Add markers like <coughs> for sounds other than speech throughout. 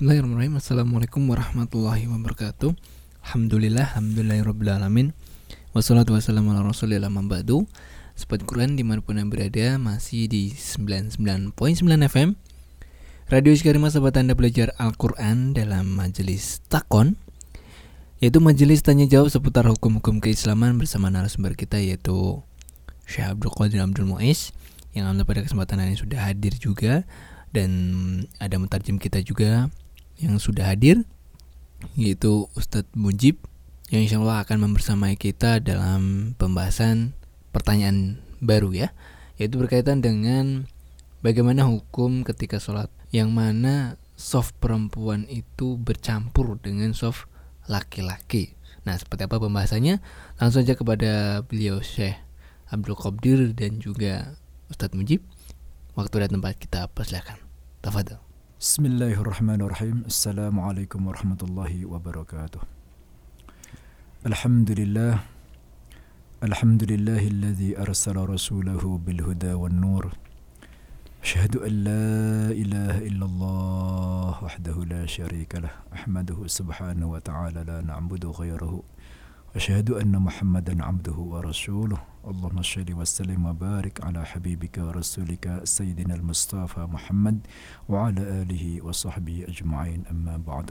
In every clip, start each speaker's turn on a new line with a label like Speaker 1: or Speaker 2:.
Speaker 1: Bismillahirrahmanirrahim. Assalamualaikum warahmatullahi wabarakatuh. Alhamdulillah Alhamdulillahirrahmanirrahim Wassalatu wassalamu ala rasulillah mambadu Sobat Quran di mana pun yang berada Masih di 99.9 FM Radio Iskarima sahabat anda belajar Al-Quran Dalam majelis Takon Yaitu majelis tanya jawab seputar hukum-hukum keislaman Bersama narasumber kita yaitu Syekh Abdul Qadir Abdul Muiz Yang pada kesempatan ini sudah hadir juga. Dan ada mutarjem kita juga yang sudah hadir yaitu Ustadz Mujib yang insya Allah akan membersamai kita dalam pembahasan pertanyaan baru ya yaitu berkaitan dengan bagaimana hukum ketika sholat yang mana soft perempuan itu bercampur dengan soft laki-laki. Nah seperti apa pembahasannya? Langsung saja kepada beliau Syekh Abdul Qadir dan juga Ustadz Mujib. Waktu dan tempat kita بسم الله
Speaker 2: الرحمن الرحيم السلام عليكم ورحمة الله وبركاته الحمد لله الحمد لله الذي أرسل رسوله بالهدى والنور أشهد أن لا إله إلا الله وحده لا شريك له أحمده سبحانه وتعالى لا نعبد غيره أشهد أن محمدا عبده ورسوله اللهم صل وسلم وبارك على حبيبك ورسولك سيدنا المصطفى محمد وعلى آله وصحبه أجمعين أما بعد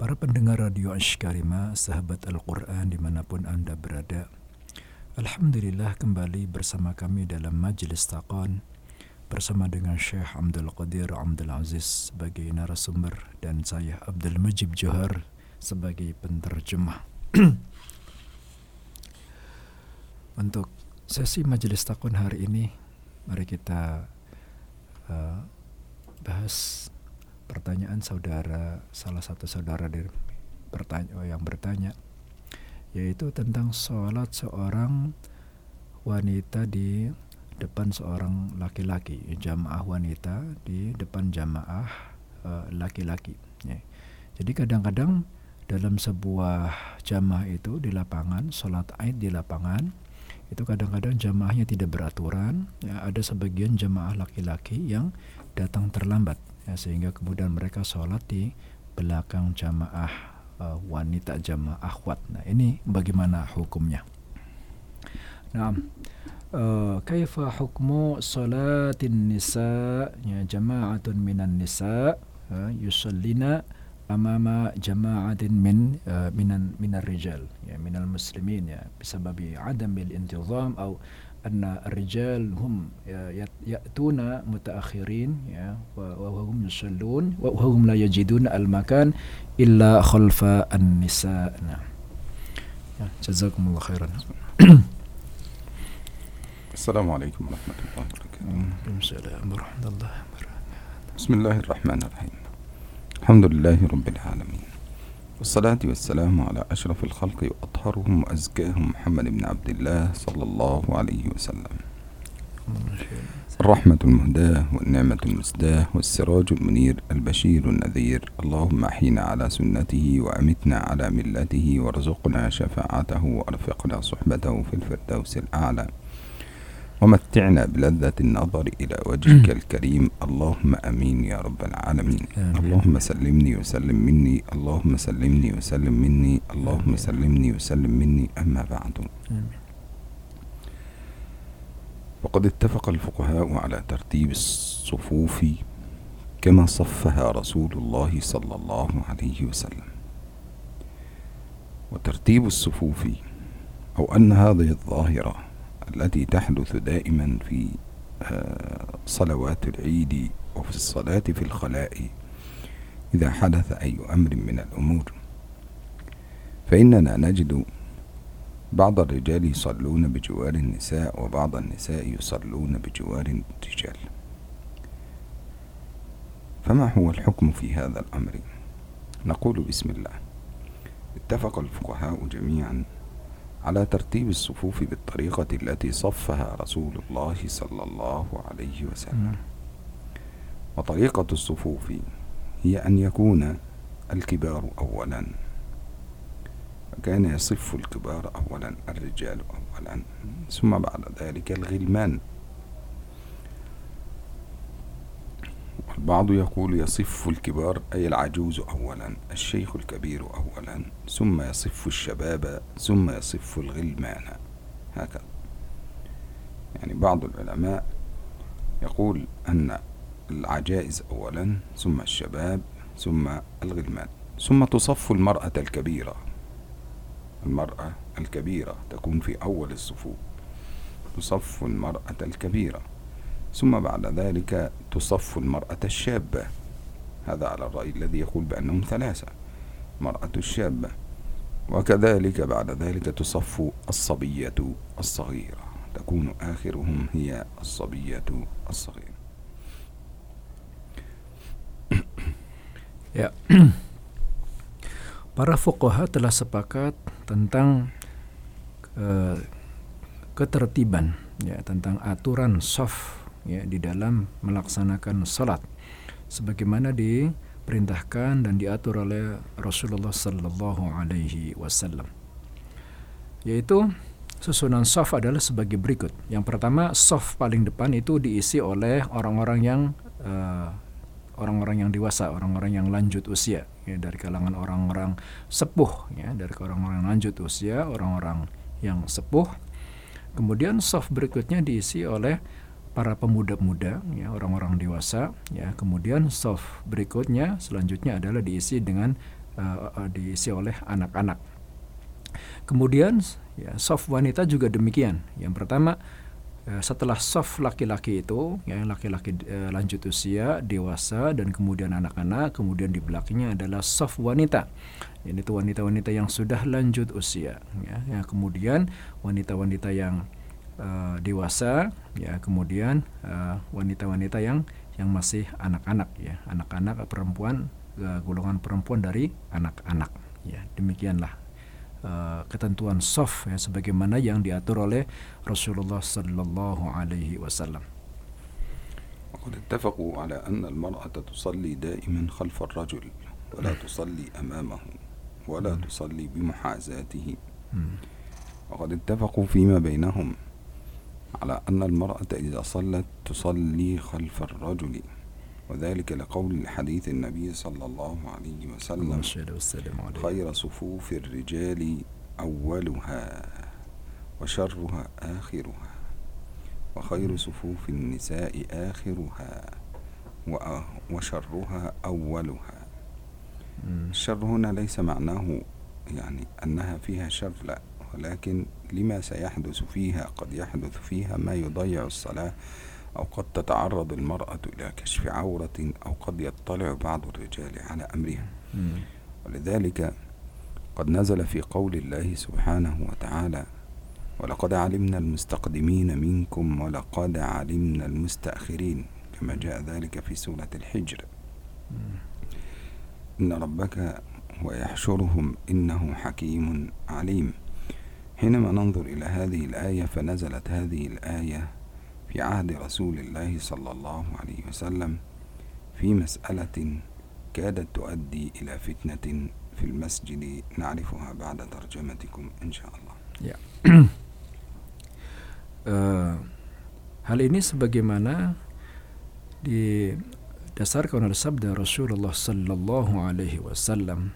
Speaker 2: Para pendengar Radio Ashkarima, sahabat Al-Quran dimanapun Anda berada Alhamdulillah kembali bersama kami dalam Majlis Taqan bersama dengan Syekh Abdul Qadir Abdul Aziz sebagai narasumber dan saya Abdul Majib Johar sebagai penterjemah. <clears throat> Untuk sesi majelis takun hari ini, mari kita uh, bahas pertanyaan saudara salah satu saudara dari pertanya oh, yang bertanya yaitu tentang sholat seorang wanita di depan seorang laki-laki jamaah wanita di depan jamaah uh, laki-laki ya. jadi kadang-kadang dalam sebuah jamaah itu di lapangan, sholat aid di lapangan, itu kadang-kadang jamaahnya tidak beraturan. Ya, ada sebagian jamaah laki-laki yang datang terlambat, ya, sehingga kemudian mereka sholat di belakang jamaah uh, wanita jamaah akhwat. Nah ini bagaimana hukumnya? Nah, uh, kaifa hukmu salatin nisa ya jama'atun minan nisa uh, yusallina أمام جماعة من من من الرجال يعني من المسلمين يعني بسبب عدم الانتظام أو أن الرجال هم يأتون متأخرين وهم يصلون وهم لا يجدون المكان إلا خلف النساء. نعم. جزاكم الله خيرا. <coughs>
Speaker 3: السلام عليكم ورحمة الله وبركاته.
Speaker 2: السلام ورحمة الله
Speaker 3: وبركاته. بسم الله الرحمن الرحيم. الحمد لله رب العالمين. والصلاة والسلام على أشرف الخلق وأطهرهم وأزكاهم محمد بن عبد الله صلى الله عليه وسلم. الرحمة المهداة والنعمة المسداة والسراج المنير البشير النذير. اللهم أحينا على سنته وأمتنا على ملته وارزقنا شفاعته وأرفقنا صحبته في الفردوس الأعلى. ومتعنا بلذة النظر إلى وجهك الكريم. اللهم أمين يا رب العالمين. آمين. اللهم سلمني وسلم مني. اللهم سلمني وسلم مني. اللهم سلمني وسلم مني. أما بعد. آمين. وقد اتفق الفقهاء على ترتيب الصفوف كما صفها رسول الله صلى الله عليه وسلم. وترتيب الصفوف أو أن هذه الظاهرة التي تحدث دائما في آه، صلوات العيد وفي الصلاة في الخلاء إذا حدث أي أمر من الأمور. فإننا نجد بعض الرجال يصلون بجوار النساء وبعض النساء يصلون بجوار الرجال. فما هو الحكم في هذا الأمر؟ نقول بسم الله. اتفق الفقهاء جميعا على ترتيب الصفوف بالطريقة التي صفها رسول الله صلى الله عليه وسلم. وطريقة الصفوف هي أن يكون الكبار أولا. وكان يصف الكبار أولا الرجال أولا. ثم بعد ذلك الغلمان. البعض يقول يصف الكبار أي العجوز أولا الشيخ الكبير أولا ثم يصف الشباب ثم يصف الغلمان. هكذا. يعني بعض العلماء يقول أن العجائز أولا ثم الشباب ثم الغلمان. ثم تصف المرأة الكبيرة. المرأة الكبيرة تكون في أول الصفوف. تصف المرأة الكبيرة. ثم بعد ذلك تصف المرأة الشابة. هذا على الرأي الذي يقول بأنهم ثلاثة المرأة الشابة. وكذلك بعد ذلك تصف الصبية الصغيرة. تكون آخرهم هي الصبية الصغيرة.
Speaker 2: Ya. Para fuqaha telah sepakat tentang uh, ketertiban ya tentang aturan saf ya di dalam melaksanakan salat sebagaimana diperintahkan dan diatur oleh Rasulullah sallallahu alaihi wasallam. Yaitu susunan saf adalah sebagai berikut. Yang pertama, saf paling depan itu diisi oleh orang-orang yang uh, orang-orang yang dewasa, orang-orang yang lanjut usia, ya, dari kalangan orang-orang sepuh, ya, dari orang-orang lanjut usia, orang-orang yang sepuh. Kemudian soft berikutnya diisi oleh para pemuda-pemuda, ya, orang-orang dewasa, ya. Kemudian soft berikutnya selanjutnya adalah diisi dengan uh, uh, diisi oleh anak-anak. Kemudian ya soft wanita juga demikian. Yang pertama Eh, setelah soft laki-laki itu, ya laki-laki uh, lanjut usia, dewasa dan kemudian anak-anak, kemudian di belakangnya adalah soft wanita. Ini itu wanita-wanita yang sudah lanjut usia, ya. ya kemudian wanita-wanita yang uh, dewasa, ya kemudian wanita-wanita uh, yang yang masih anak-anak, ya anak-anak perempuan uh, golongan perempuan dari anak-anak, ya demikianlah uh, ketentuan soft ya sebagaimana yang diatur oleh Rasulullah sallallahu alaihi wasallam.
Speaker 3: وقد اتفقوا على أن المرأة تصلي دائما خلف الرجل ولا تصلي أمامه ولا تصلي بمحاذاته وقد اتفقوا فيما بينهم على أن المرأة إذا صلت تصلي خلف الرجل. وذلك لقول حديث النبي صلى الله عليه وسلم. خير صفوف الرجال أولها وشرها آخرها وخير صفوف النساء آخرها وشرها أولها. الشر هنا ليس معناه يعني أنها فيها شر لا ولكن لما سيحدث فيها قد يحدث فيها ما يضيع الصلاة أو قد تتعرض المرأة إلى كشف عورة أو قد يطلع بعض الرجال على أمرها ولذلك قد نزل في قول الله سبحانه وتعالى ولقد علمنا المستقدمين منكم ولقد علمنا المستأخرين كما جاء ذلك في سورة الحجر. إن ربك ويحشرهم إنه حكيم عليم. حينما ننظر إلى هذه الآية فنزلت هذه الآية في عهد رسول الله صلى الله عليه وسلم في مسألة كادت تؤدي إلى فتنة في المسجد نعرفها بعد ترجمتكم إن شاء الله.
Speaker 2: Ya. uh, hal ini sebagaimana didasarkan oleh sabda Rasulullah sallallahu alaihi wasallam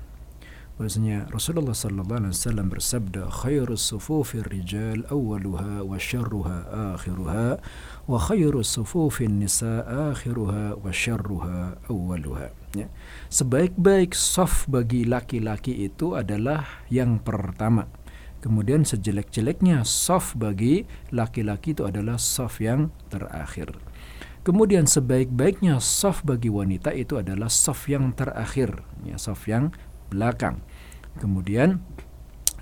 Speaker 2: bahwasanya Rasulullah sallallahu alaihi wasallam bersabda khairus sufufir rijal awwaluha wa syarruha akhiruha wa khairus sufufin nisa akhiruha wa syarruha awwaluha. Ya. sebaik-baik saf bagi laki-laki itu adalah yang pertama. Kemudian sejelek-jeleknya saf bagi laki-laki itu adalah saf yang terakhir. Kemudian sebaik-baiknya saf bagi wanita itu adalah saf yang terakhir, ya saf yang belakang. Kemudian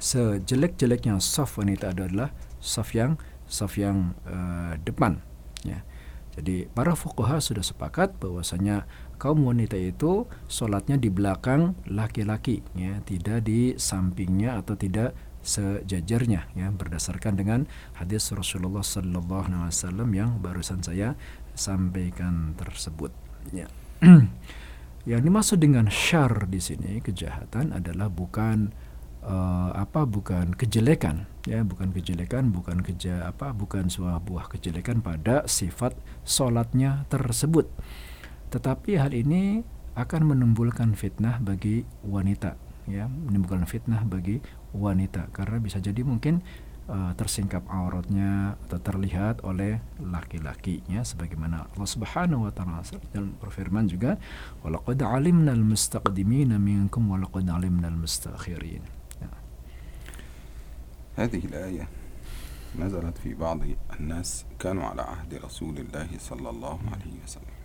Speaker 2: sejelek-jeleknya saf wanita adalah saf yang saf yang uh, depan ya. Jadi para fuqaha sudah sepakat bahwasanya kaum wanita itu sholatnya di belakang laki-laki ya, tidak di sampingnya atau tidak sejajarnya ya berdasarkan dengan hadis Rasulullah sallallahu alaihi wasallam yang barusan saya sampaikan tersebut ya. <clears throat> Yang dimaksud dengan syar di sini kejahatan adalah bukan uh, apa bukan kejelekan ya bukan kejelekan bukan keja apa bukan sebuah buah kejelekan pada sifat solatnya tersebut. Tetapi hal ini akan menimbulkan fitnah bagi wanita, ya, menimbulkan fitnah bagi wanita. Karena bisa jadi mungkin uh, tersingkap auratnya atau terlihat oleh laki-lakinya sebagaimana Allah Subhanahu wa taala dan berfirman juga walaqad alimnal mustaqdimina minkum walaqad alimnal mustakhirin.
Speaker 3: هذه الآية نزلت في بعض الناس كانوا على عهد رسول الله صلى الله عليه وسلم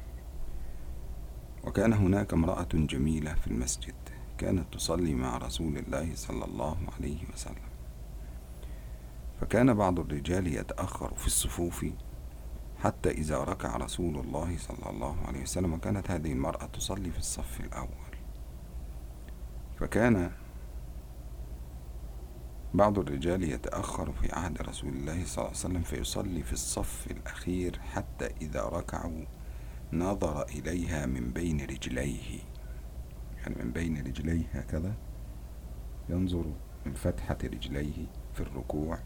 Speaker 3: وكان هناك امرأة جميلة في المسجد كانت تصلي مع رسول الله صلى الله عليه وسلم فكان بعض الرجال يتأخر في الصفوف حتى إذا ركع رسول الله صلى الله عليه وسلم. وكانت هذه المرأة تصلي في الصف الأول. فكان بعض الرجال يتأخر في عهد رسول الله صلى الله عليه وسلم فيصلي في الصف الأخير حتى إذا ركعوا نظر إليها من بين رجليه. يعني من بين رجليه هكذا ينظر من فتحة رجليه في الركوع.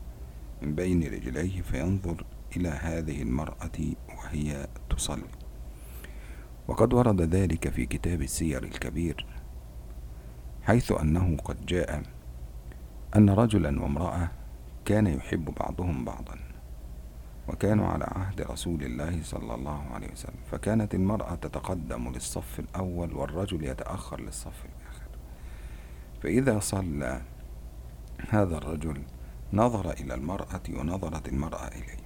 Speaker 3: من بين رجليه فينظر إلى هذه المرأة وهي تصلي. وقد ورد ذلك في كتاب السير الكبير حيث أنه قد جاء أن رجلا وامرأة كان يحب بعضهم بعضا وكانوا على عهد رسول الله صلى الله عليه وسلم. فكانت المرأة تتقدم للصف الأول والرجل يتأخر للصف الآخر. فإذا صلى هذا الرجل نظر إلى المرأة ونظرت المرأة إليه.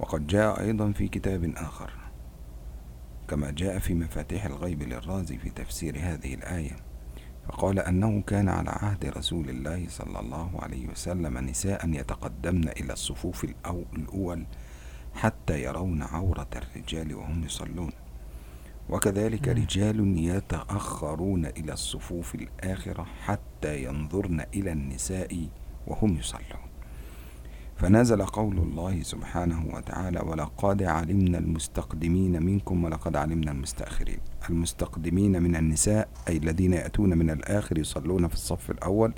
Speaker 3: وقد جاء أيضا في كتاب آخر كما جاء في مفاتيح الغيب للرازي في تفسير هذه الآية فقال أنه كان على عهد رسول الله صلى الله عليه وسلم نساء يتقدمن إلى الصفوف الأول حتى يرون عورة الرجال وهم يصلون. وكذلك رجال يتأخرون إلى الصفوف الآخرة حتى ينظرن إلى النساء وهم يصلون. فنزل قول الله سبحانه وتعالى ولقد علمنا المستقدمين منكم ولقد علمنا المستأخرين. المستقدمين من النساء أي الذين يأتون من الآخر يصلون في الصف الأول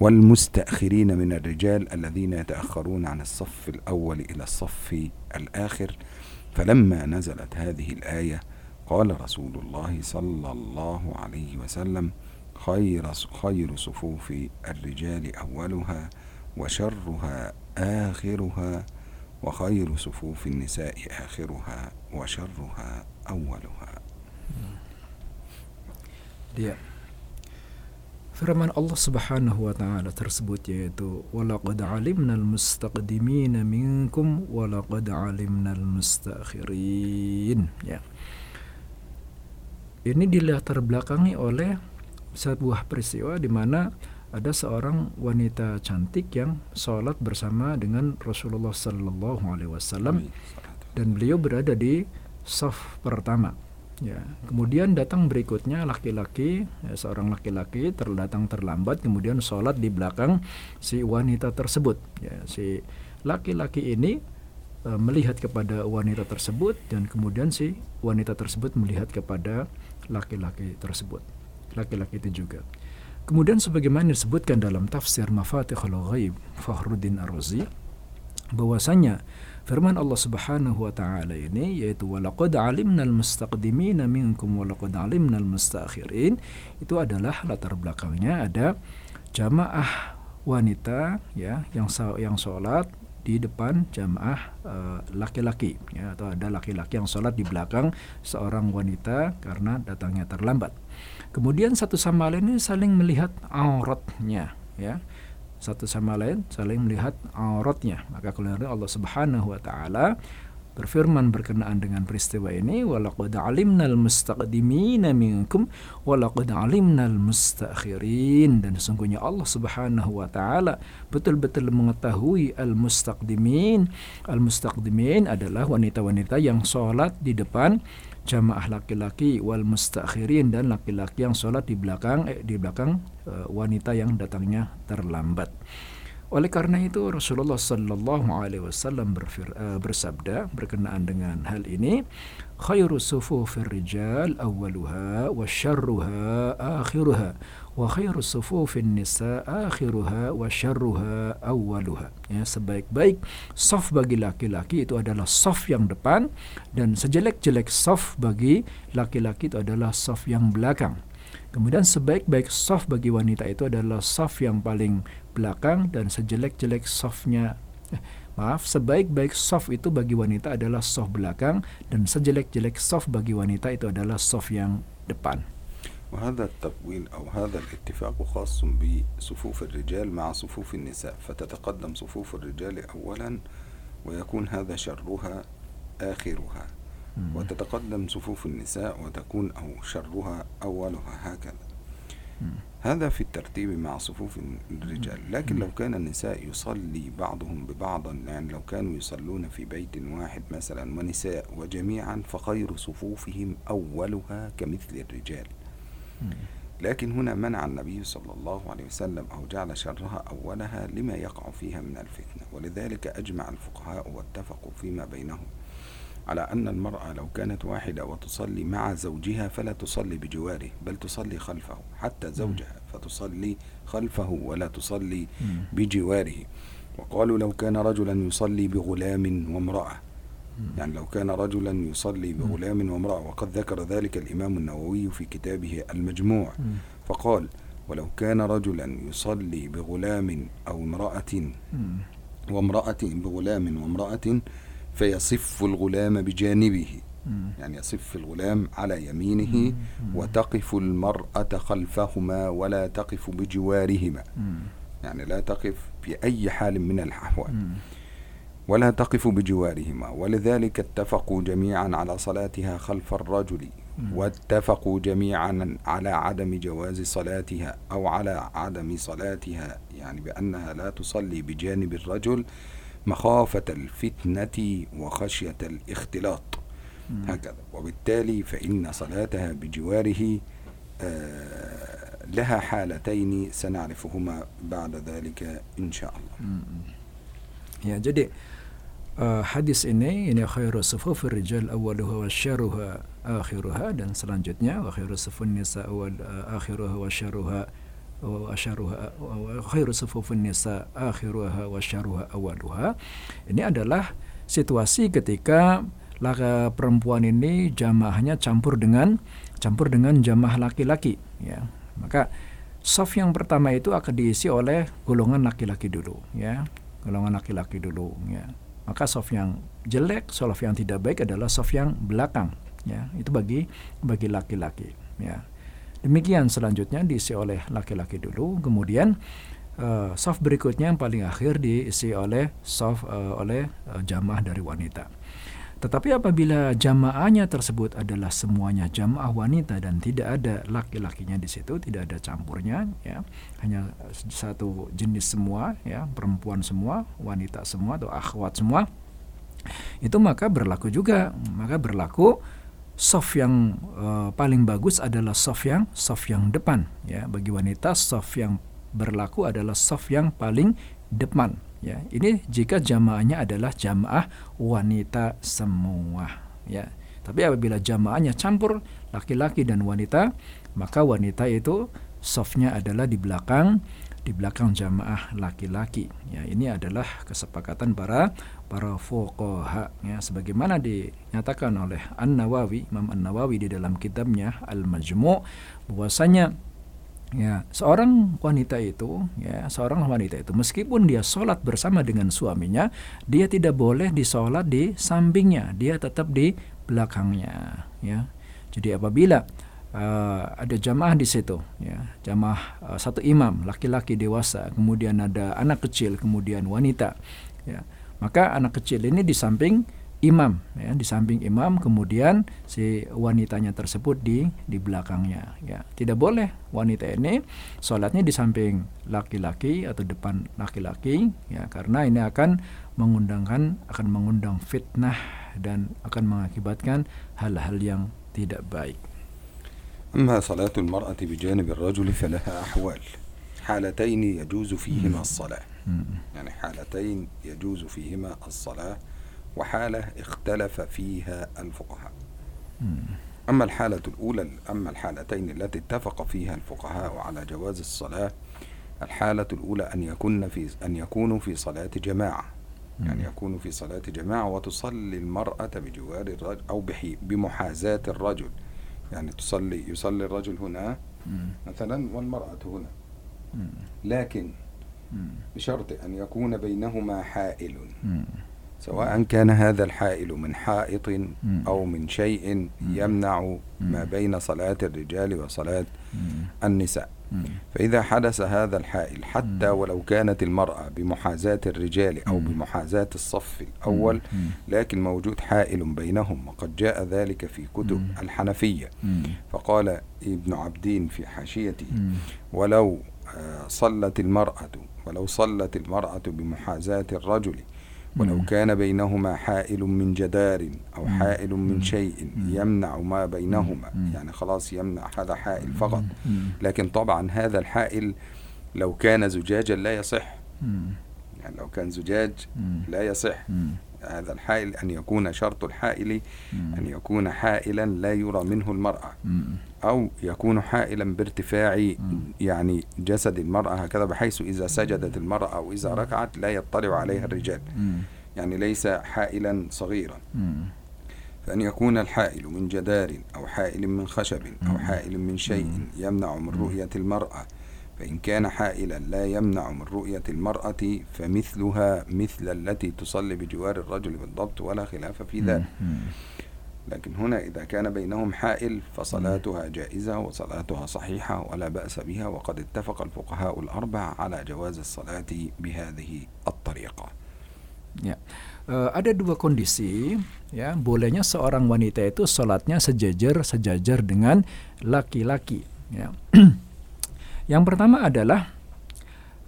Speaker 3: والمستأخرين من الرجال الذين يتأخرون عن الصف الأول إلى الصف الآخر. فلما نزلت هذه الآية قال رسول الله صلى الله عليه وسلم خير خير صفوف الرجال أولها وشرها آخرها وخير صفوف النساء آخرها وشرها أولها
Speaker 2: Dia Firman Allah Subhanahu wa taala tersebut yaitu walaqad alimnal mustaqdimina minkum walaqad alimnal mustakhirin ya. Ini dilatar belakangi oleh sebuah peristiwa di mana ada seorang wanita cantik yang sholat bersama dengan Rasulullah Sallallahu Alaihi Wasallam dan beliau berada di saf pertama. Ya, kemudian datang berikutnya laki-laki, ya, seorang laki-laki terdatang terlambat, kemudian sholat di belakang si wanita tersebut. Ya, si laki-laki ini e, melihat kepada wanita tersebut dan kemudian si wanita tersebut melihat kepada laki-laki tersebut. Laki-laki itu juga. Kemudian sebagaimana disebutkan dalam tafsir Mafatihul Ghaib Fakhruddin Ar-Razi bahwasanya firman Allah Subhanahu wa taala ini yaitu walaqad alimnal mustaqdimina minkum walaqad alimnal mustakhirin itu adalah latar belakangnya ada jamaah wanita ya yang yang salat di depan jamaah uh, laki-laki ya atau ada laki-laki yang sholat di belakang seorang wanita karena datangnya terlambat. Kemudian satu sama lain ini saling melihat auratnya ya. Satu sama lain saling melihat auratnya. Maka kemudian Allah Subhanahu wa taala berfirman berkenaan dengan peristiwa ini walaqad alimnal mustaqdimina minkum walaqad alimnal mustakhirin dan sesungguhnya Allah Subhanahu wa taala betul-betul mengetahui al mustaqdimin al mustaqdimin adalah wanita-wanita yang sholat di depan jamaah laki-laki wal mustakhirin dan laki-laki yang sholat di belakang eh, di belakang uh, wanita yang datangnya terlambat Oleh karena itu Rasulullah Sallallahu Alaihi Wasallam uh, bersabda berkenaan dengan hal ini, khairu sufufir rijal awwaluha wa syarruha akhiruha wa khairu sufufin nisa akhiruha wa syarruha awwaluha. Ya, sebaik-baik saf bagi laki-laki itu adalah saf yang depan dan sejelek-jelek saf bagi laki-laki itu adalah saf yang belakang. Kemudian sebaik-baik soft bagi wanita itu adalah soft yang paling belakang dan sejelek-jelek softnya eh, maaf sebaik-baik soft itu bagi wanita adalah soft belakang dan sejelek-jelek soft bagi wanita itu adalah soft yang depan.
Speaker 3: وهذا التطويل أو هذا الاتفاق خاص بصفوف الرجال مع صفوف النساء فتتقدم صفوف الرجال أولا ويكون هذا شرها آخرها وتتقدم صفوف النساء وتكون أو شرها أولها هكذا هذا في الترتيب مع صفوف الرجال. لكن لو كان النساء يصلي بعضهم ببعض يعني لو كانوا يصلون في بيت واحد مثلا ونساء وجميعا فخير صفوفهم أولها كمثل الرجال. لكن هنا منع النبي صلى الله عليه وسلم أو جعل شرها أولها لما يقع فيها من الفتنة. ولذلك أجمع الفقهاء واتفقوا فيما بينهم. على أن المرأة لو كانت واحدة وتصلي مع زوجها فلا تصلي بجواره بل تصلي خلفه حتى زوجها فتصلي خلفه ولا تصلي بجواره. وقالوا لو كان رجلا يصلي بغلام وامرأة. يعني لو كان رجلا يصلي بغلام وامرأة وقد ذكر ذلك الإمام النووي في كتابه المجموع. فقال ولو كان رجلا يصلي بغلام أو امرأة وامرأة بغلام وامرأة فيصف الغلام بجانبه. يعني يصف الغلام على يمينه وتقف المرأة خلفهما ولا تقف بجوارهما. يعني لا تقف في أي حال من الأحوال. ولا تقف بجوارهما. ولذلك اتفقوا جميعا على صلاتها خلف الرجل. واتفقوا جميعا على عدم جواز صلاتها أو على عدم صلاتها. يعني بأنها لا تصلي بجانب الرجل مخافة الفتنة وخشية الاختلاط هكذا وبالتالي فإن صلاتها بجواره آه، لها حالتين سنعرفهما بعد ذلك إن شاء الله.
Speaker 2: Ya, jadi uh, hadis ini ini khairu sufufir rijal awwaluha wa syarruha akhiruha dan selanjutnya wa khairu sufun nisa awal uh, akhiruha wa syarruha wa syaruha awaluha. Ini adalah situasi ketika laka perempuan ini jamaahnya campur dengan campur dengan jamaah laki-laki ya. Maka soft yang pertama itu akan diisi oleh golongan laki-laki dulu ya. Golongan laki-laki dulu ya. Maka soft yang jelek soft yang tidak baik adalah soft yang belakang ya. Itu bagi bagi laki-laki ya Demikian selanjutnya diisi oleh laki-laki dulu, kemudian uh, soft berikutnya yang paling akhir diisi oleh soft uh, oleh uh, jamaah dari wanita. Tetapi apabila jamaahnya tersebut adalah semuanya jamaah wanita dan tidak ada laki-lakinya di situ, tidak ada campurnya, ya, hanya satu jenis semua, ya, perempuan semua, wanita semua atau akhwat semua, itu maka berlaku juga, maka berlaku soft yang uh, paling bagus adalah soft yang soft yang depan ya. Bagi wanita soft yang berlaku adalah soft yang paling depan ya. Ini jika jamaahnya adalah jamaah wanita semua ya. Tapi apabila jamaahnya campur laki-laki dan wanita maka wanita itu softnya adalah di belakang di belakang jamaah laki-laki. Ya, ini adalah kesepakatan para para fuqaha. Ya sebagaimana dinyatakan oleh An-Nawawi, Imam An-Nawawi di dalam kitabnya Al-Majmu' bahwasanya ya seorang wanita itu ya seorang wanita itu meskipun dia sholat bersama dengan suaminya dia tidak boleh disolat di sampingnya. Dia tetap di belakangnya. Ya jadi apabila uh, ada jamaah di situ ya. Jamaah uh, satu imam laki-laki dewasa kemudian ada anak kecil kemudian wanita ya. Maka anak kecil ini di samping imam ya. Di samping imam kemudian si wanitanya tersebut di di belakangnya ya. Tidak boleh wanita ini sholatnya di samping laki-laki atau depan laki-laki ya. Karena ini akan mengundangkan akan mengundang fitnah dan akan mengakibatkan hal-hal yang tidak baik
Speaker 3: أما صلاة المرأة بجانب الرجل فلها أحوال. حالتين يجوز فيهما الصلاة. يعني حالتين يجوز فيهما الصلاة وحالة اختلف فيها الفقهاء. أما الحالة الأولى أما الحالتين التي اتفق فيها الفقهاء على جواز الصلاة الحالة الأولى أن يكون في أن يكونوا في صلاة جماعة. يعني يكونوا في صلاة جماعة وتصلي المرأة بجوار الرجل أو بمحاذاة الرجل. يعني تصلي يصلي الرجل هنا. مثلا والمرأة هنا. لكن. بشرط أن يكون بينهما حائل. سواء كان هذا الحائل من حائط. أو من شيء يمنع ما. بين صلاة الرجال وصلاة. النساء. فإذا حدث هذا الحائل حتى. ولو كانت المرأة بمحاذاة الرجال أو. بمحاذاة الصف الأول. لكن موجود حائل بينهم وقد جاء ذلك في كتب. الحنفية. فقال ابن عبدين في حاشيته. ولو آه، صلت المرأة ولو صلت المرأة بمحاذاة الرجل ولو. كان بينهما حائل من جدار أو. حائل من. شيء. يمنع ما بينهما. يعني خلاص يمنع هذا حائل فقط. لكن طبعا هذا الحائل لو كان زجاجا لا يصح. يعني لو كان زجاج. لا يصح. هذا الحائل أن يكون شرط الحائل. أن يكون حائلا لا يرى منه المرأة. أو يكون حائلا بارتفاع يعني جسد المرأة هكذا بحيث إذا سجدت المرأة أو إذا ركعت لا يطلع عليها الرجال. يعني ليس حائلا صغيرا. فأن يكون الحائل من جدار أو حائل من خشب أو. حائل من شيء يمنع من رؤية المرأة فإن كان حائلا لا يمنع من رؤية المرأة فمثلها مثل التي تصلي بجوار الرجل بالضبط ولا خلاف في ذلك. لكن هنا إذا كان بينهم حائل فصلاتها جائزة وصلاتها صحيحة ولا بأس بها وقد اتفق الفقهاء الأربع على جواز الصلاة بهذه الطريقة
Speaker 2: Ya, Eh, ada dua kondisi ya bolehnya seorang wanita itu sholatnya sejajar sejajar dengan laki-laki. Ya. <clears throat> Yang pertama adalah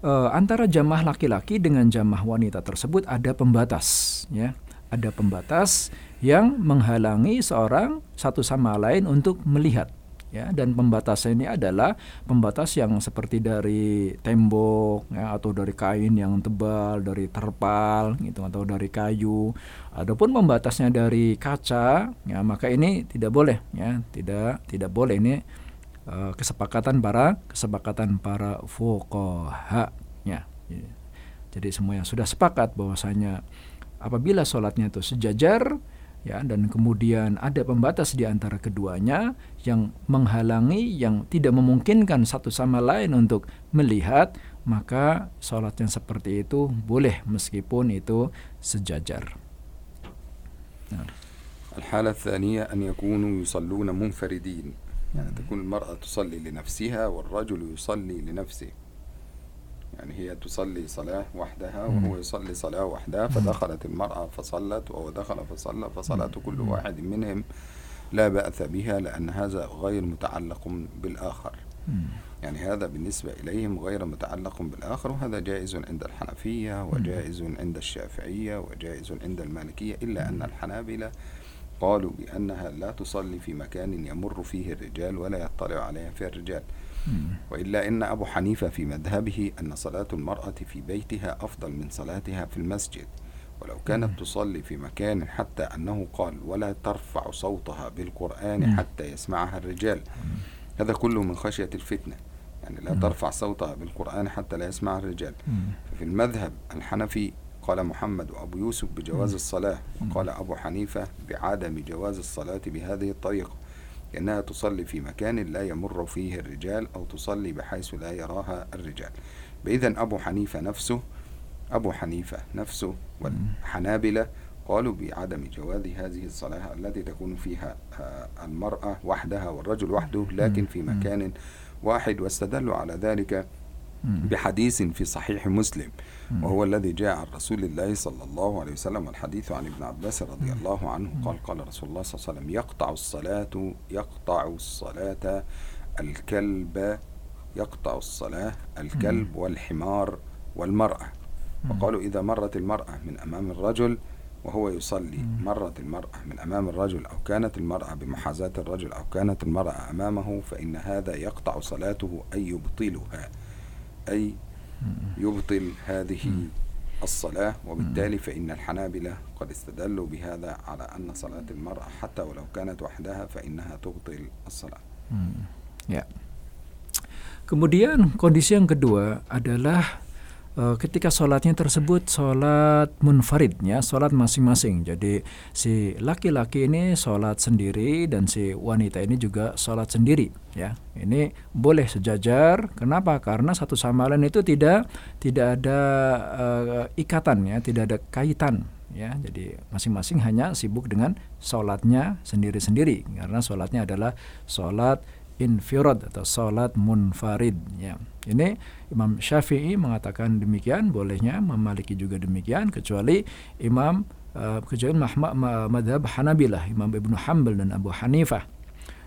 Speaker 2: eh, antara jamaah laki-laki dengan jamaah wanita tersebut ada pembatas, ya, ada pembatas yang menghalangi seorang satu sama lain untuk melihat. Ya, dan pembatasnya ini adalah pembatas yang seperti dari tembok ya, atau dari kain yang tebal, dari terpal gitu atau dari kayu. Adapun pembatasnya dari kaca, ya maka ini tidak boleh ya, tidak tidak boleh ini eh, kesepakatan para kesepakatan para fuqaha ya. Jadi semua yang sudah sepakat bahwasanya apabila sholatnya itu sejajar ya dan kemudian ada pembatas di antara keduanya yang menghalangi yang tidak memungkinkan satu sama lain untuk melihat maka sholat yang seperti itu boleh meskipun itu sejajar. Nah,
Speaker 3: الحالة الثانية أن يكونوا يصلون منفردين يعني. تكون المرأة تصلي لنفسها والرجل يصلي لنفسه. يعني هي تصلي صلاة وحدها وهو يصلي صلاة وحدها فدخلت المرأة فصلت وهو دخل فصلى فصلاة كل واحد منهم لا بأس بها لأن هذا غير متعلق بالآخر. يعني هذا بالنسبة إليهم غير متعلق بالآخر وهذا جائز عند الحنفية وجائز عند الشافعية وجائز عند المالكية إلا أن الحنابلة قالوا بأنها لا تصلي في مكان يمر فيه الرجال ولا يطلع عليها فيه الرجال. وإلا إن أبو حنيفة في مذهبه أن صلاة المرأة في بيتها أفضل من صلاتها في المسجد. ولو كانت تصلي في مكان حتى أنه قال ولا ترفع صوتها بالقرآن حتى يسمعها الرجال. هذا كله من خشية الفتنة. يعني لا ترفع صوتها بالقرآن حتى لا يسمعها الرجال. ففي المذهب الحنفي قال محمد وأبو يوسف بجواز الصلاة وقال أبو حنيفة بعدم جواز الصلاة بهذه الطريقة لأنها تصلي في مكان لا يمر فيه الرجال أو تصلي بحيث لا يراها الرجال. بإذن أبو حنيفة نفسه أبو حنيفة نفسه والحنابلة قالوا بعدم جواز هذه الصلاة التي تكون فيها آه، المرأة وحدها والرجل وحده لكن في مكان واحد واستدلوا على ذلك بحديث في صحيح مسلم وهو الذي جاء عن رسول الله صلى الله عليه وسلم والحديث عن ابن عباس رضي الله عنه قال قال رسول الله صلى الله عليه وسلم يقطع الصلاة يقطع الصلاة الكلب يقطع الصلاة الكلب والحمار والمرأة. فقالوا إذا مرت المرأة من أمام الرجل وهو يصلي مرت المرأة من أمام الرجل أو كانت المرأة بمحاذاة الرجل أو كانت المرأة أمامه فإن هذا يقطع صلاته أي يبطلها. أي يبطل هذه الصلاة وبالتالي فإن الحنابلة قد استدلوا بهذا على أن صلاة المرأة حتى ولو كانت وحدها فإنها تبطل الصلاة
Speaker 2: Hmm. Ya. Kemudian kondisi yang kedua adalah ketika sholatnya tersebut sholat munfarid ya sholat masing-masing. Jadi si laki-laki ini sholat sendiri dan si wanita ini juga sholat sendiri ya. Ini boleh sejajar. Kenapa? Karena satu sama lain itu tidak tidak ada uh, ikatan ya. Tidak ada kaitan ya. Jadi masing-masing hanya sibuk dengan sholatnya sendiri-sendiri. Karena sholatnya adalah sholat infirad atau sholat munfarid. Ya. Ini Imam Syafi'i mengatakan demikian bolehnya memaliki juga demikian kecuali Imam uh, kecuali madhab Hanabilah Imam Ibnu Hanbal dan Abu Hanifah.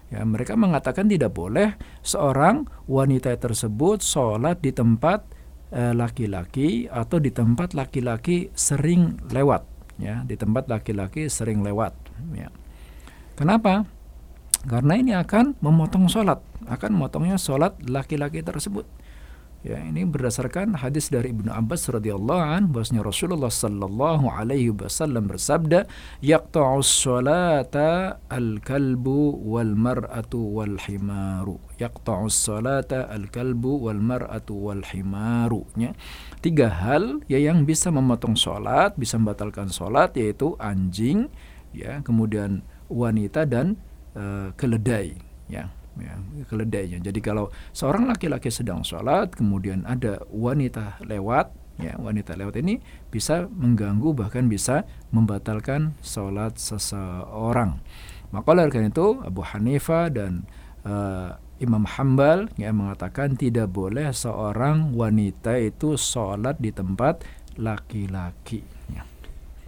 Speaker 2: Ya mereka mengatakan tidak boleh seorang wanita tersebut sholat di tempat eh, laki-laki atau di tempat laki-laki sering lewat. Ya di tempat laki-laki sering lewat. Ya. Kenapa karena ini akan memotong sholat akan memotongnya sholat laki-laki tersebut. Ya ini berdasarkan hadis dari Ibnu Abbas radhiyallahu an bahwasanya Rasulullah sallallahu alaihi wasallam bersabda yaqta'us sholata al-kalbu wal mar'atu wal himaru yaqta'us sholata al-kalbu wal mar'atu wal himaru ya tiga hal ya yang bisa memotong sholat, bisa membatalkan sholat yaitu anjing, ya, kemudian wanita dan uh, keledai, ya, ya, keledainya. Jadi kalau seorang laki-laki sedang sholat, kemudian ada wanita lewat, ya, wanita lewat ini bisa mengganggu bahkan bisa membatalkan sholat seseorang. Maka oleh karena itu Abu Hanifah dan uh, Imam Hambal yang mengatakan tidak boleh seorang wanita itu sholat di tempat laki-laki.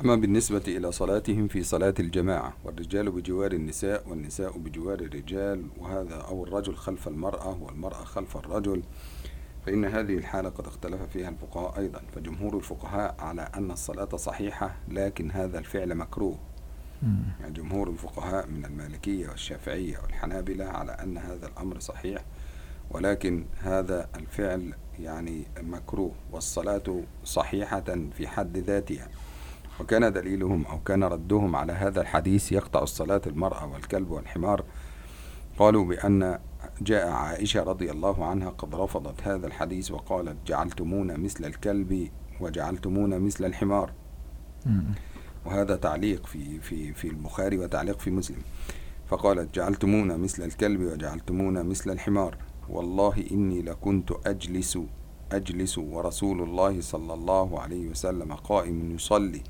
Speaker 3: أما بالنسبة إلى صلاتهم في صلاة الجماعة والرجال بجوار النساء والنساء بجوار الرجال وهذا أو الرجل خلف المرأة والمرأة خلف الرجل فإن هذه الحالة قد اختلف فيها الفقهاء أيضا فجمهور الفقهاء على أن الصلاة صحيحة لكن هذا الفعل مكروه. يعني جمهور الفقهاء من المالكية والشافعية والحنابلة على أن هذا الأمر صحيح ولكن هذا الفعل يعني مكروه والصلاة صحيحة في حد ذاتها. وكان دليلهم أو كان ردهم على هذا الحديث يقطع الصلاة المرأة والكلب والحمار. قالوا بأن جاء عائشة رضي الله عنها قد رفضت هذا الحديث وقالت جعلتمونا مثل الكلب وجعلتمونا مثل الحمار. وهذا تعليق في في في البخاري وتعليق في مسلم. فقالت جعلتمونا مثل الكلب وجعلتمونا مثل الحمار. والله إني لكنت أجلس أجلس ورسول الله صلى الله عليه وسلم قائم يصلي.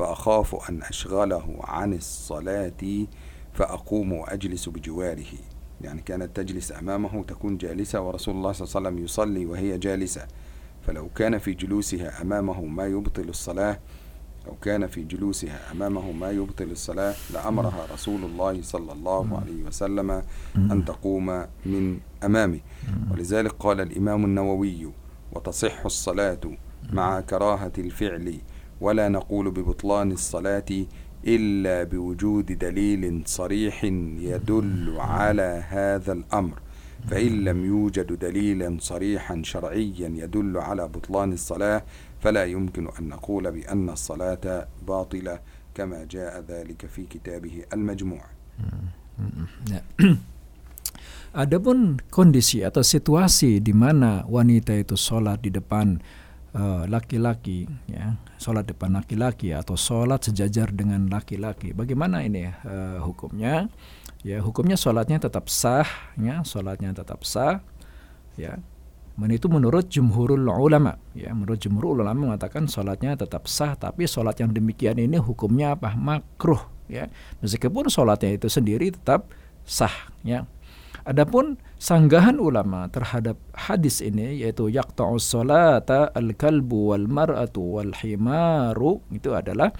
Speaker 3: فأخاف أن أشغله عن الصلاة فأقوم وأجلس بجواره. يعني كانت تجلس أمامه تكون جالسة ورسول الله صلى الله عليه وسلم يصلي وهي جالسة. فلو كان في جلوسها أمامه ما يبطل الصلاة أو كان في جلوسها أمامه ما يبطل الصلاة لأمرها رسول الله صلى الله عليه وسلم أن تقوم من أمامه. ولذلك قال الإمام النووي وتصح الصلاة مع كراهة الفعل ولا نقول ببطلان الصلاة إلا بوجود دليل صريح يدل على هذا الأمر. فإن لم يوجد دليلا صريحا شرعيا يدل على بطلان الصلاة فلا يمكن أن نقول بأن الصلاة باطلة كما جاء ذلك في كتابه المجموع. <clears throat>
Speaker 2: Adapun kondisi atau situasi di mana wanita itu sholat di depan laki-laki, uh, ya, sholat depan laki-laki atau sholat sejajar dengan laki-laki, bagaimana ini uh, hukumnya? Ya, hukumnya sholatnya tetap sah, ya, sholatnya tetap sah, ya, dan itu menurut jumhurul ulama ya. Menurut jumhurul ulama mengatakan sholatnya tetap sah tapi sholat yang demikian ini hukumnya apa? Makruh ya. Meskipun sholatnya itu sendiri tetap sah ya adapun sanggahan ulama terhadap hadis ini yaitu yaqta'us sholata al-kalbu wal mar'atu wal himaru itu adalah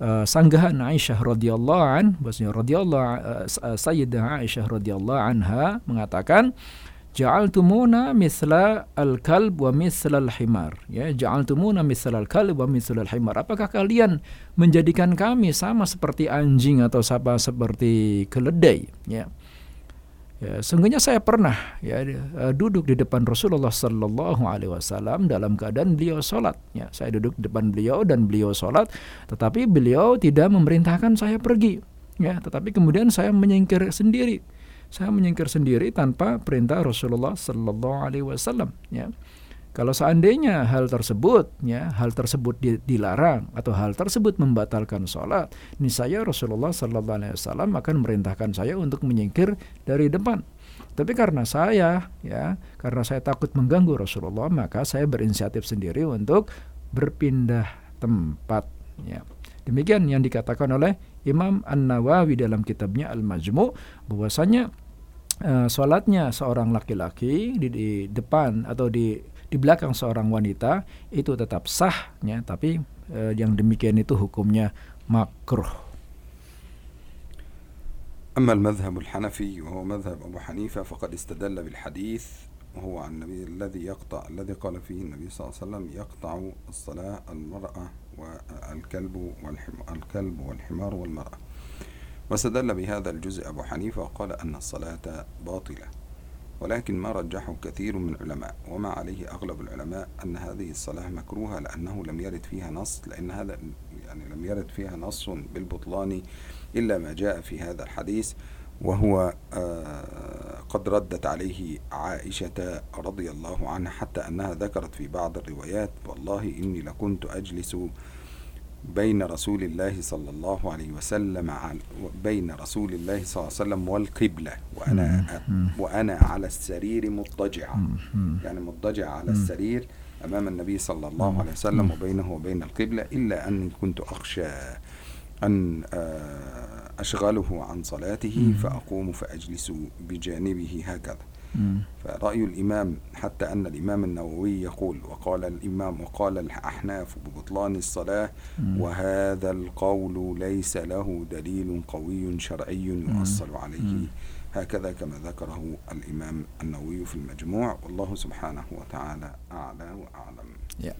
Speaker 2: uh, sanggahan Aisyah radhiyallahu an bahwasanya radhiyallahu uh, Sayyidah Aisyah radhiyallahu anha mengatakan ja'altumuna misla al-kalb wa misla al-himar. Ya ja'altumuna misla al-kalb wa misla al-himar. Apakah kalian menjadikan kami sama seperti anjing atau sama seperti keledai? Ya Ya, sungguhnya saya pernah ya uh, duduk di depan Rasulullah Sallallahu Alaihi Wasallam dalam keadaan beliau sholat. Ya, saya duduk di depan beliau dan beliau sholat, tetapi beliau tidak memerintahkan saya pergi. Ya, tetapi kemudian saya menyingkir sendiri. Saya menyingkir sendiri tanpa perintah Rasulullah Sallallahu Alaihi Wasallam. Ya. Kalau seandainya hal tersebut, ya, hal tersebut dilarang atau hal tersebut membatalkan sholat, saya Rasulullah Sallallahu Alaihi Wasallam akan merintahkan saya untuk menyingkir dari depan. Tapi karena saya, ya, karena saya takut mengganggu Rasulullah, maka saya berinisiatif sendiri untuk berpindah tempat. Ya. Demikian yang dikatakan oleh Imam An Nawawi dalam kitabnya Al Majmu, bahwasanya uh, sholatnya seorang laki-laki di, di depan atau di di belakang seorang wanita itu tetap sah ya tapi eh, yang demikian itu hukumnya makruh.
Speaker 3: أما المذهب الحنفي وهو مذهب أبو حنيفة فقد استدل بالحديث وهو عن النبي الذي يقطع الذي قال فيه النبي صلى الله عليه وسلم يقطع الصلاة المرأة والكلب والحمار الكلب والحمار والمرأة. واستدل بهذا الجزء أبو حنيفة وقال أن الصلاة باطلة. ولكن ما رجحه كثير من العلماء وما عليه أغلب العلماء أن هذه الصلاة مكروهة لأنه لم يرد فيها نص لأن هذا يعني لم يرد فيها نص بالبطلان إلا ما جاء في هذا الحديث وهو آه، قد ردت عليه عائشة رضي الله عنها حتى أنها ذكرت في بعض الروايات والله إني لكنت أجلس بين رسول الله صلى الله عليه وسلم بين رسول الله صلى الله عليه وسلم والقبلة. وأنا وأنا على السرير مضطجعا يعني مضطجع على السرير أمام النبي صلى الله عليه وسلم وبينه وبين القبلة إلا أني كنت أخشى أن آه، أشغله عن صلاته فأقوم فأجلس بجانبه هكذا. فرأي الإمام حتى أن الإمام النووي يقول وقال الإمام وقال الأحناف ببطلان الصلاة وهذا القول ليس له دليل قوي شرعي يؤصل عليه. هكذا كما ذكره الإمام النووي في المجموع. والله سبحانه وتعالى أعلى وأعلم.
Speaker 2: yeah.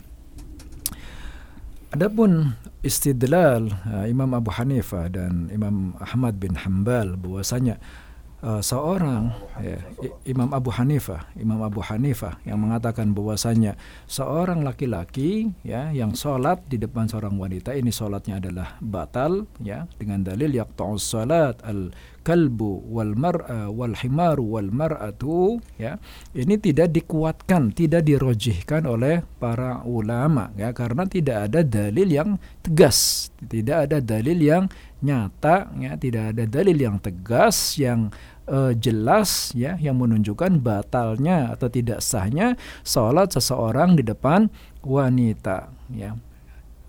Speaker 2: Adapun istidlal uh, Imam Abu Hanifah dan Imam Ahmad bin Hambal bahwasanya uh, seorang ya, Imam Abu Hanifah, Imam Abu Hanifah yang mengatakan bahwasanya seorang laki-laki ya yang sholat di depan seorang wanita ini sholatnya adalah batal ya dengan dalil yaqta'us salat al kalbu wal mar'a wal himaru wal mar'atu ya ini tidak dikuatkan tidak dirojihkan oleh para ulama ya karena tidak ada dalil yang tegas tidak ada dalil yang nyata ya tidak ada dalil yang tegas yang uh, jelas ya yang menunjukkan batalnya atau tidak sahnya sholat seseorang di depan wanita ya.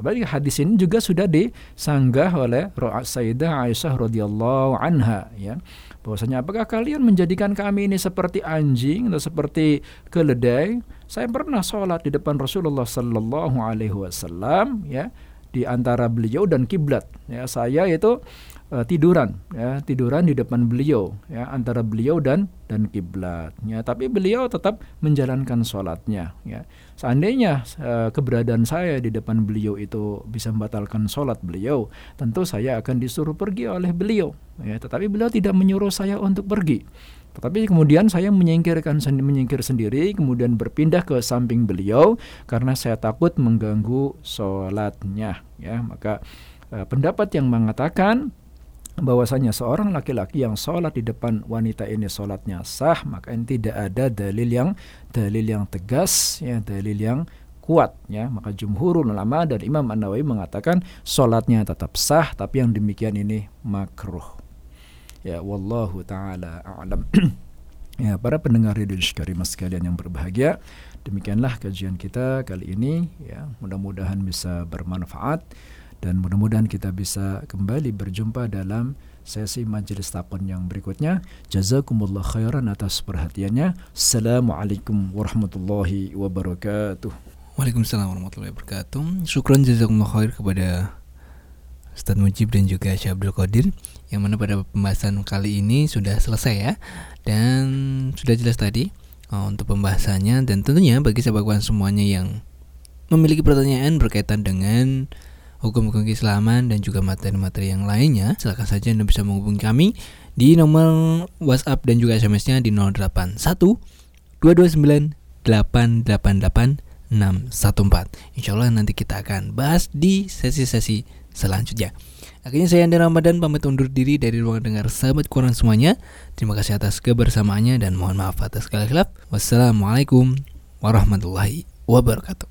Speaker 2: Berarti hadis ini juga sudah disanggah oleh Sayyidah Aisyah radhiyallahu anha ya. Bahwasanya apakah kalian menjadikan kami ini seperti anjing atau seperti keledai? Saya pernah sholat di depan Rasulullah sallallahu alaihi wasallam ya di antara beliau dan kiblat. Ya, saya itu uh, tiduran ya tiduran di depan beliau ya antara beliau dan dan kiblat ya. Tapi beliau tetap menjalankan sholatnya ya. Seandainya uh, keberadaan saya di depan beliau itu bisa membatalkan sholat beliau tentu saya akan disuruh pergi oleh beliau ya. Tetapi beliau tidak menyuruh saya untuk pergi. Tetapi kemudian saya menyingkirkan menyingkir sendiri, kemudian berpindah ke samping beliau karena saya takut mengganggu sholatnya. Ya, maka eh, pendapat yang mengatakan bahwasanya seorang laki-laki yang sholat di depan wanita ini sholatnya sah maka ini tidak ada dalil yang dalil yang tegas ya dalil yang kuat ya. Maka jumhurul ulama dan Imam An Nawawi mengatakan sholatnya tetap sah tapi yang demikian ini makruh. Ya wallahu taala a'lam. <clears throat> Ya para pendengar radio Karimah sekalian yang berbahagia demikianlah kajian kita kali ini ya. Mudah-mudahan bisa bermanfaat dan mudah-mudahan kita bisa kembali berjumpa dalam sesi majelis takon yang berikutnya. Jazakumullah khairan atas perhatiannya. Assalamualaikum warahmatullahi wabarakatuh.
Speaker 1: Waalaikumsalam warahmatullahi wabarakatuh. Syukron jazakumullah khair kepada Ustaz Mujib dan juga Syekh Abdul Qadir yang mana pada pembahasan kali ini sudah selesai ya dan sudah jelas tadi uh, untuk pembahasannya dan tentunya bagi sahabat semuanya yang memiliki pertanyaan berkaitan dengan hukum-hukum keislaman dan juga materi-materi yang lainnya, silakan saja Anda bisa menghubungi kami di nomor WhatsApp dan juga SMS-nya di 081 229 888 614 Insya Allah nanti kita akan bahas di sesi-sesi selanjutnya. Akhirnya saya Andi Ramadan pamit undur diri dari ruang dengar sahabat Quran semuanya. Terima kasih atas kebersamaannya dan mohon maaf atas segala khilaf. Wassalamualaikum warahmatullahi wabarakatuh